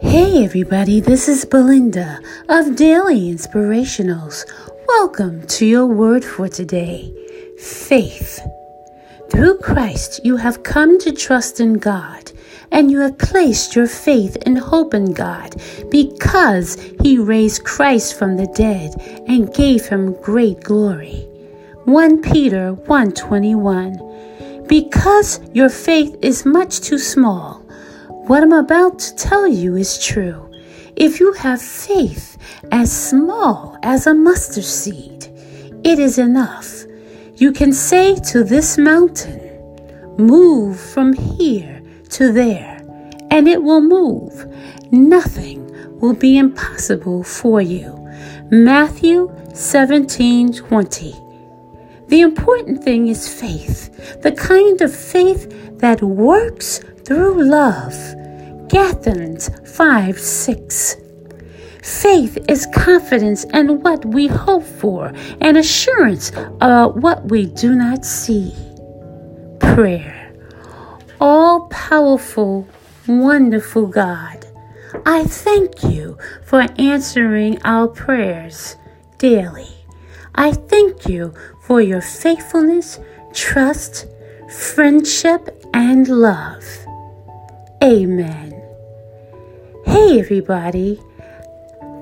Hey, everybody, this is Belinda of Daily Inspirationals. Welcome to your word for today faith. Through Christ, you have come to trust in God, and you have placed your faith and hope in God because He raised Christ from the dead and gave Him great glory. 1 Peter 121 Because your faith is much too small, what I'm about to tell you is true. If you have faith as small as a mustard seed, it is enough. You can say to this mountain, Move from here to there, and it will move. Nothing will be impossible for you. Matthew 17 20. The important thing is faith, the kind of faith that works through love. Galatians 5 6. Faith is confidence in what we hope for and assurance about what we do not see. Prayer. All powerful, wonderful God, I thank you for answering our prayers daily. I thank you for your faithfulness, trust, friendship, and love. Amen. Hey, everybody.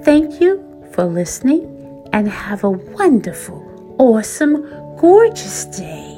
Thank you for listening and have a wonderful, awesome, gorgeous day.